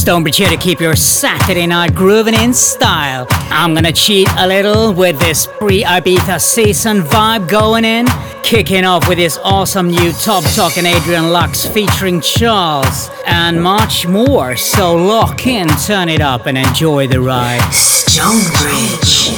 Stonebridge here to keep your Saturday night grooving in style. I'm gonna cheat a little with this pre Ibiza season vibe going in. Kicking off with this awesome new Top Talking Adrian Lux featuring Charles and much more. So lock in, turn it up, and enjoy the ride. Stonebridge.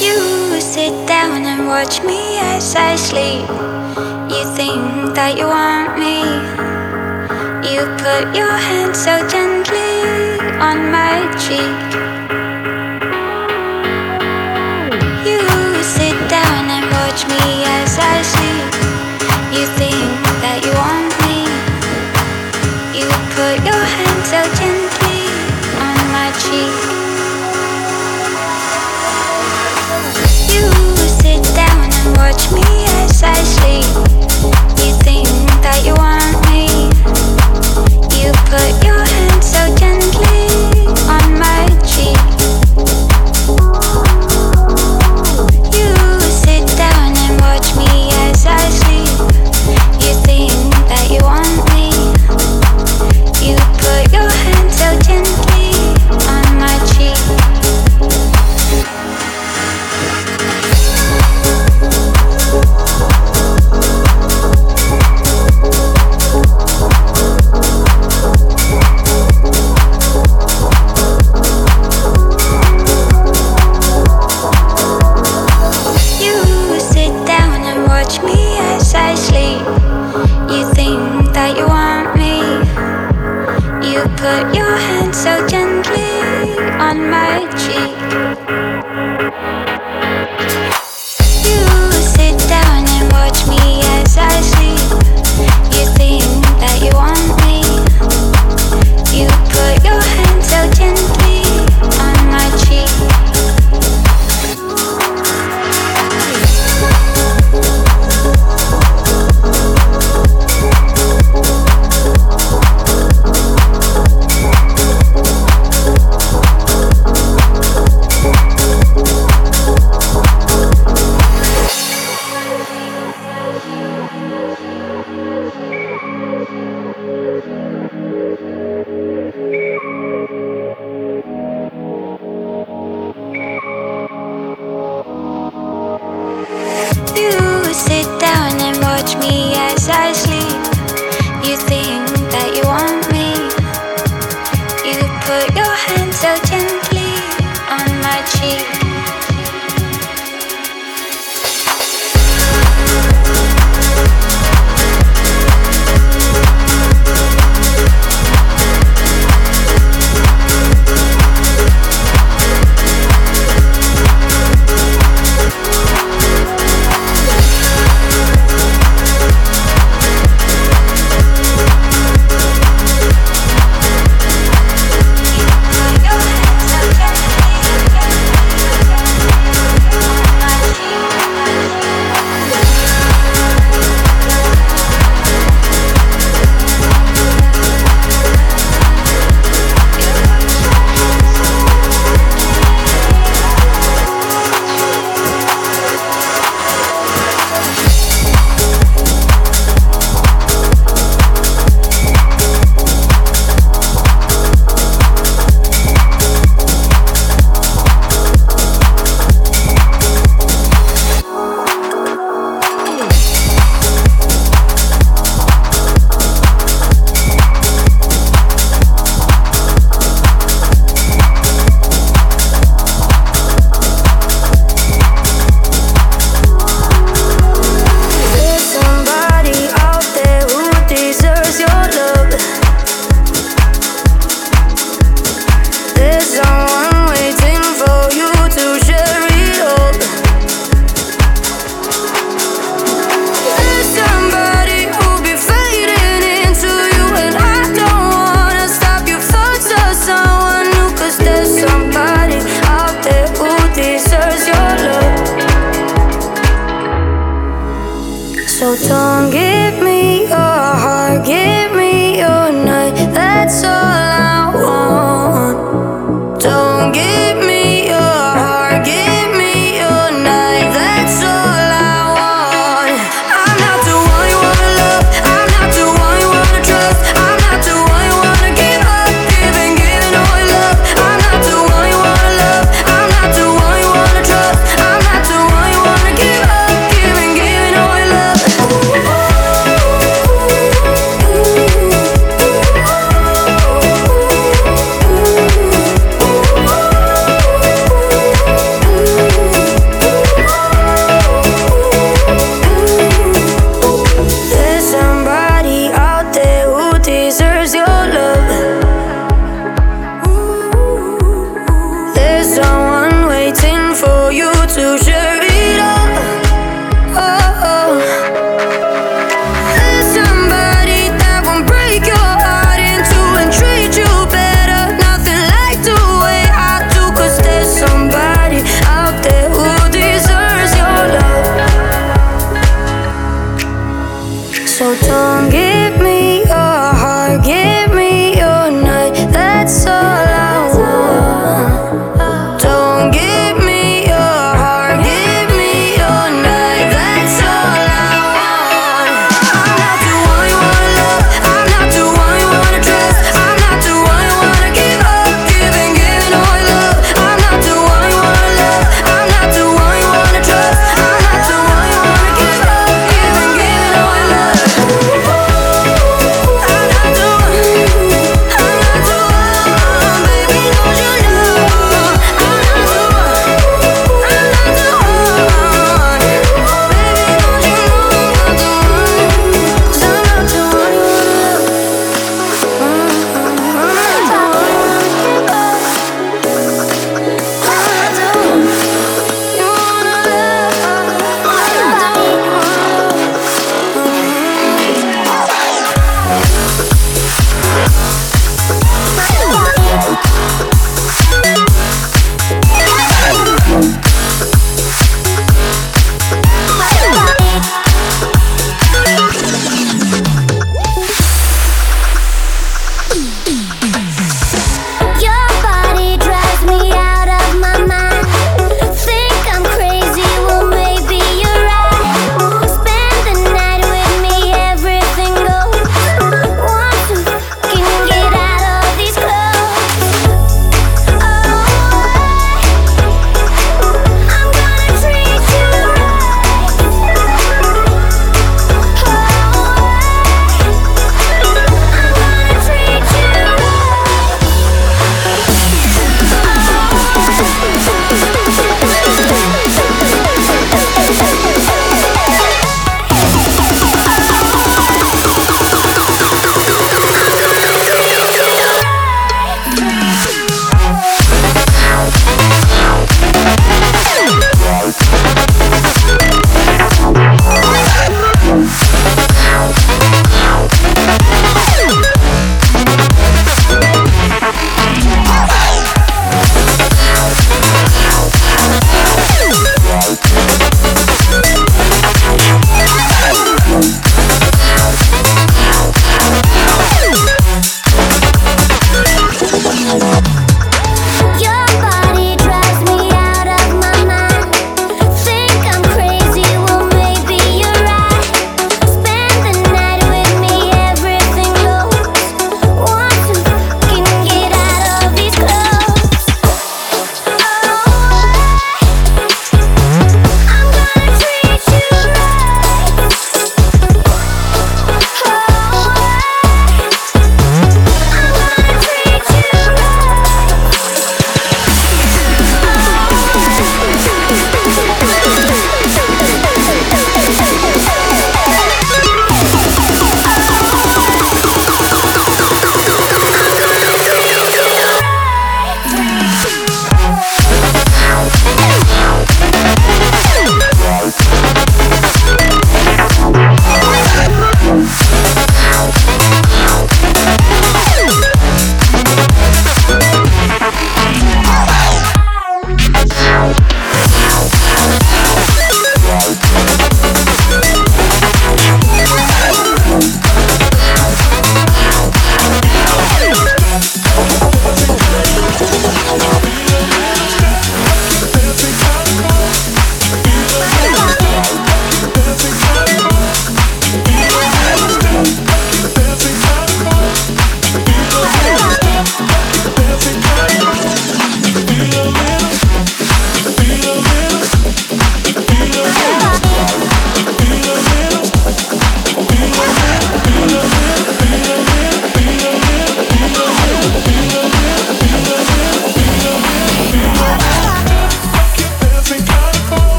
You sit down and watch me as I sleep. You think that you want me. You put your hand so gently on my cheek. You sit down and watch me as I sleep. You think that you want me. You put your hand so gently on my cheek. You sit down and watch me as I sleep Put your hand so gently on my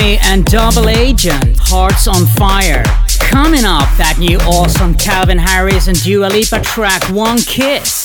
and Double Agent, Hearts on Fire. Coming up, that new awesome Calvin Harris and Dua Lipa track, One Kiss.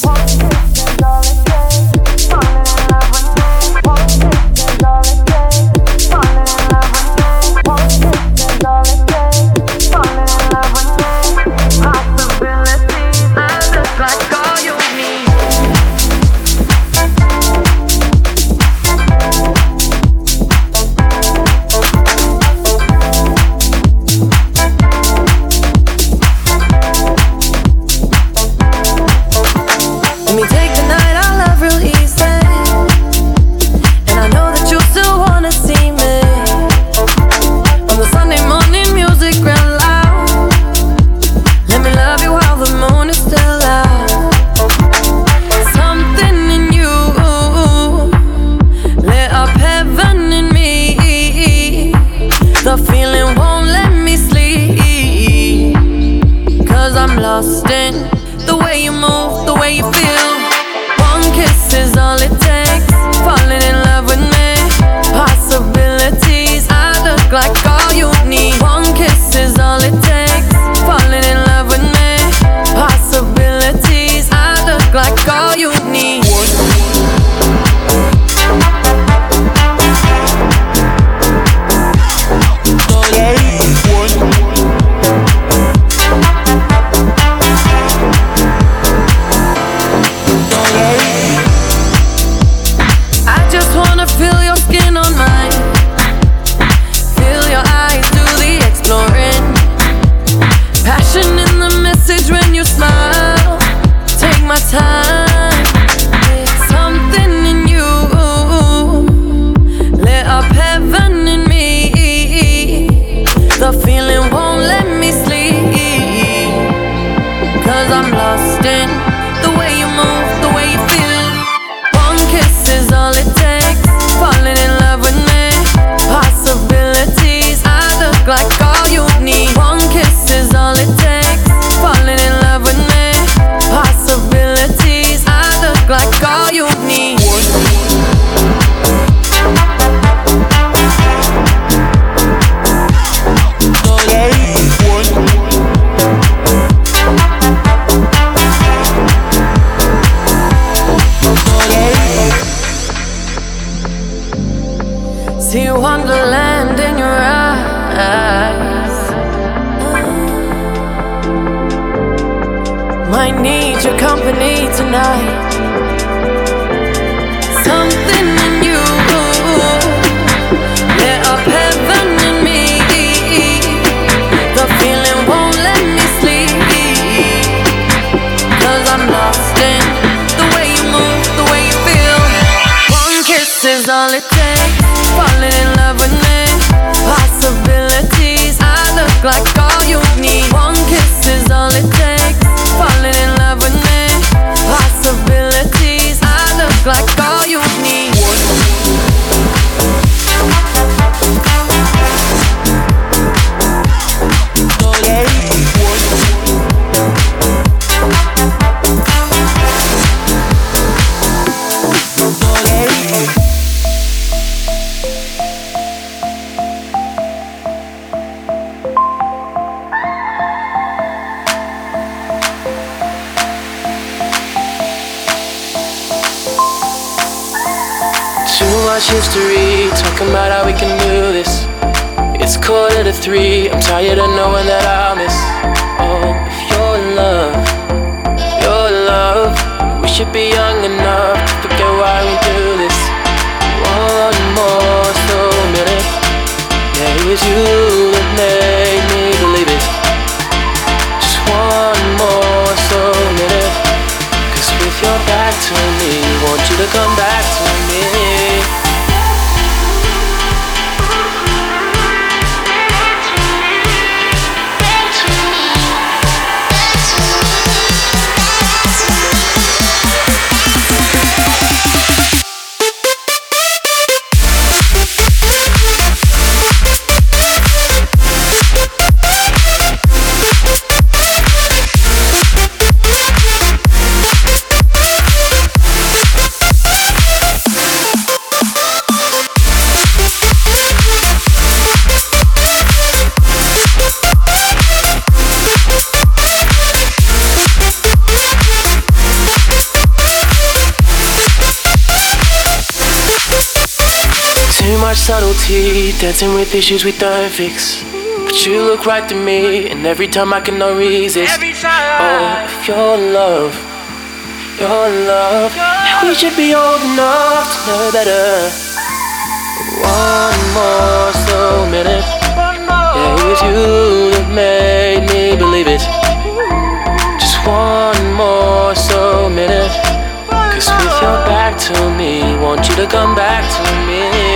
Like dancing with issues we don't fix. But you look right to me, and every time I can not resist. Oh, if your love, your love, we should be old enough to know better. One more slow minute, yeah, it was you that made me believe it. Just one more slow minute. Cause with your back to me, want you to come back to me.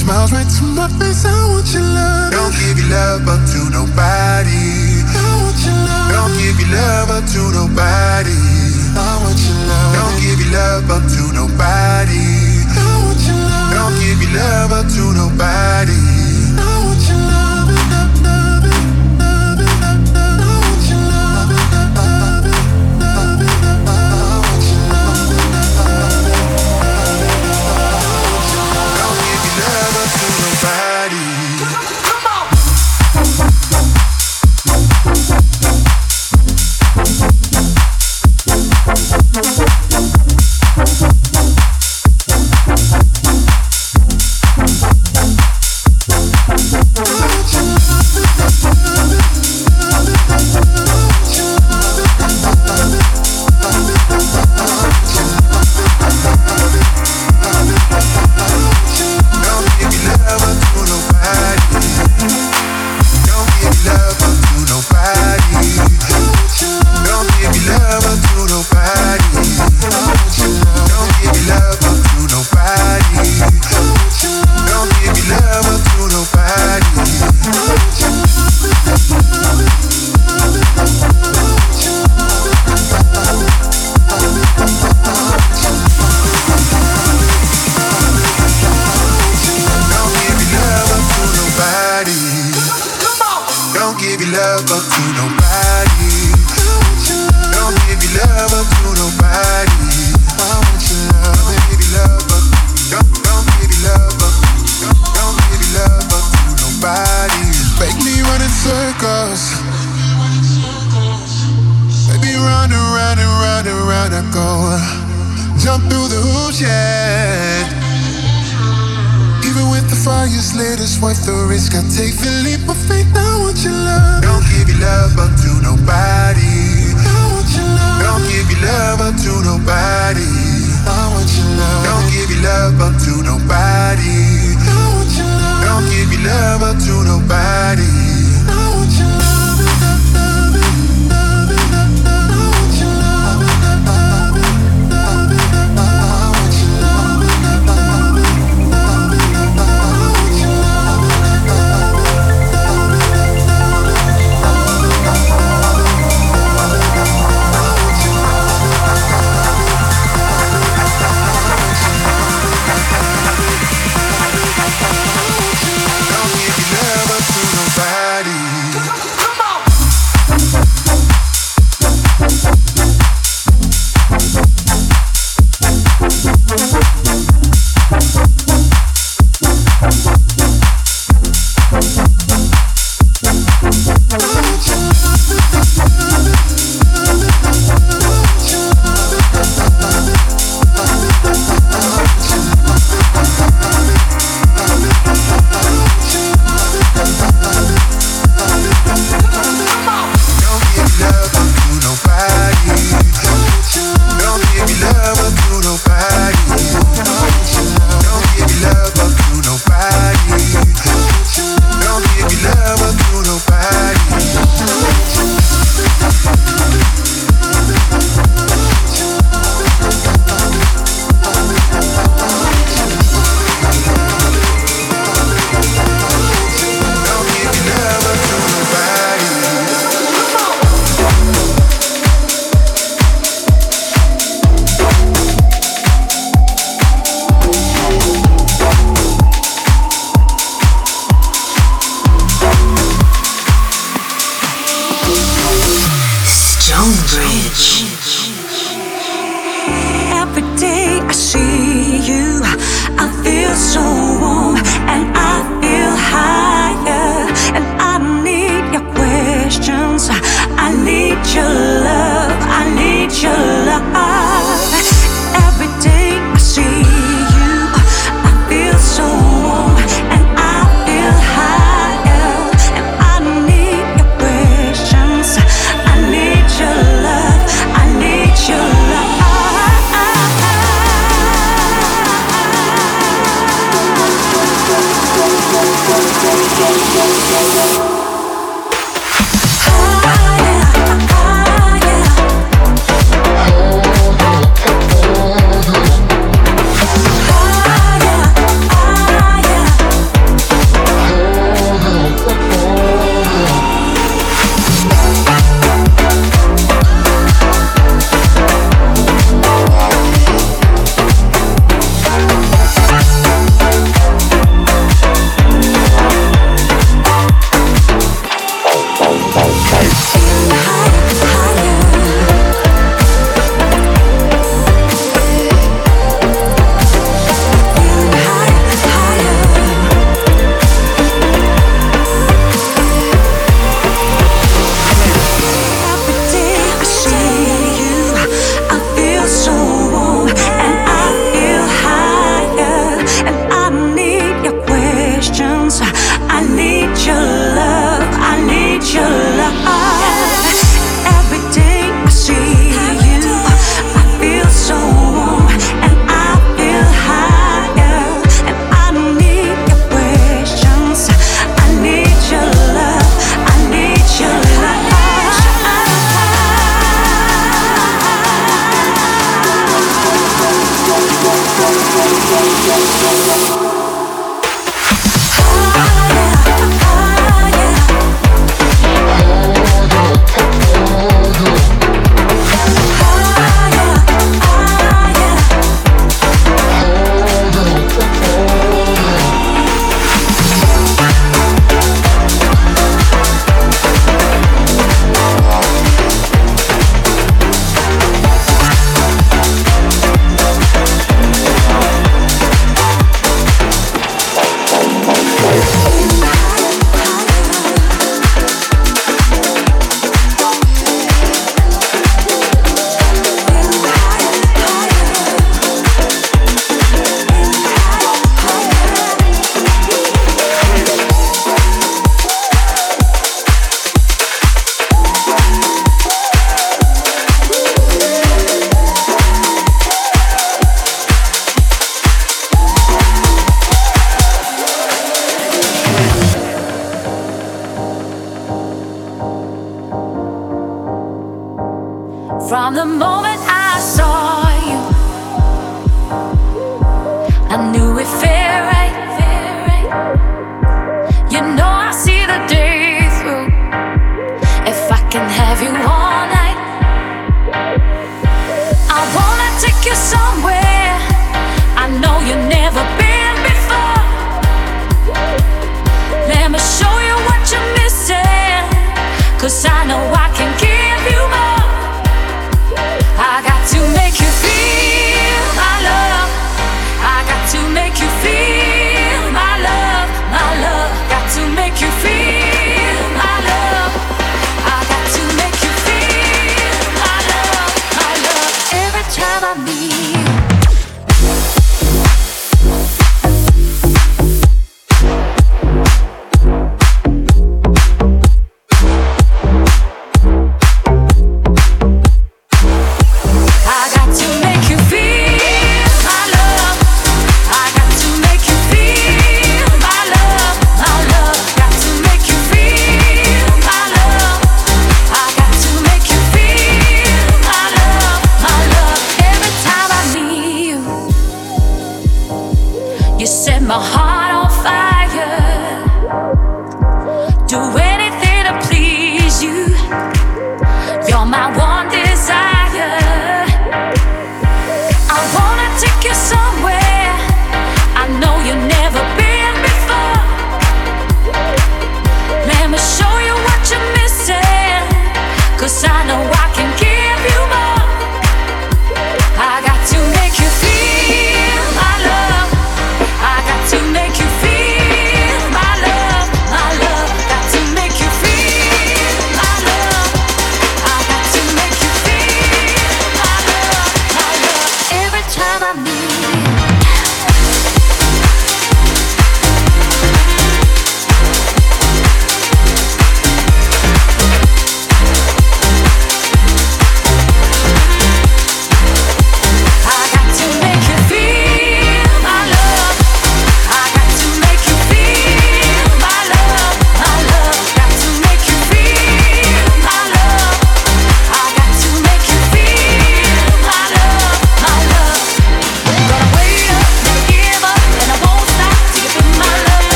Smiles right to my face. I want your love. Don't give your love up to nobody. I want your love. Don't give your love up to nobody. I want your love. Don't give your love up to nobody. I want your love. Don't give your love up to nobody. Circles. Baby, round and round and round and round I go. Jump through the hoops, yeah. Even with the fire's lit, it's worth the risk. I take the leap of faith. I want your love. Don't give your love up to nobody. I want your love. Don't give your love up to nobody. I want your love. Don't give your love up to nobody. I want your love. Don't give your love up to nobody.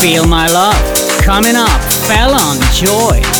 Feel My Love. Coming up, Fallon Joy.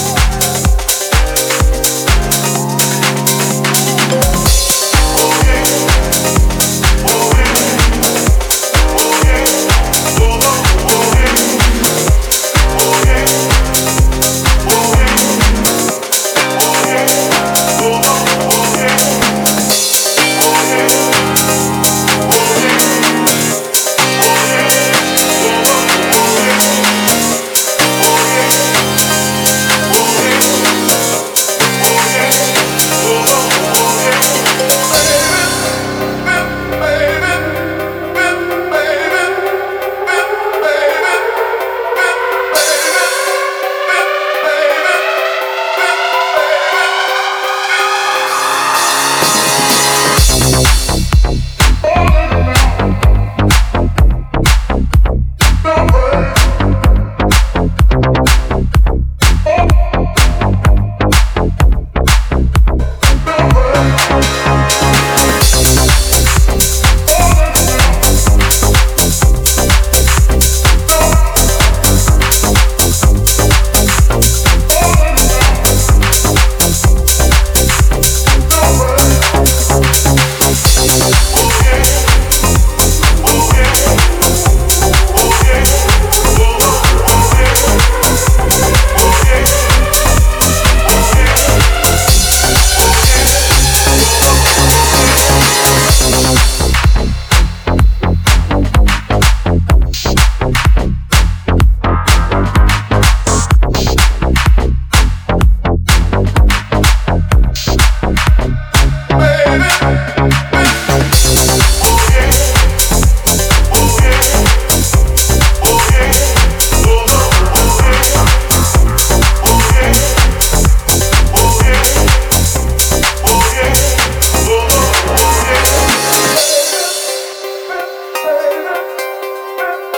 baby.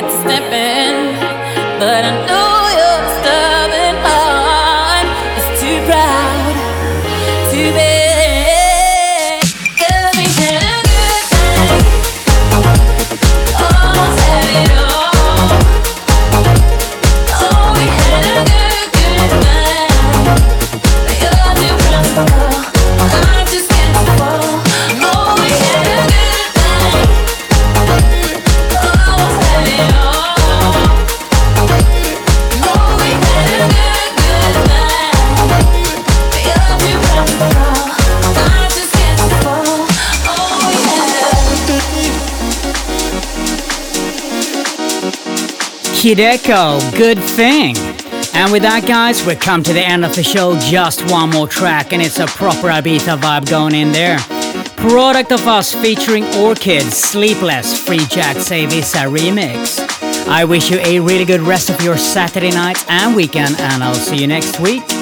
can't step in, but I know. Hideko, good thing. And with that, guys, we've come to the end of the show. Just one more track, and it's a proper Ibiza vibe going in there. Product of Us featuring Orchid, Sleepless, Free Jack Savisa remix. I wish you a really good rest of your Saturday night and weekend, and I'll see you next week.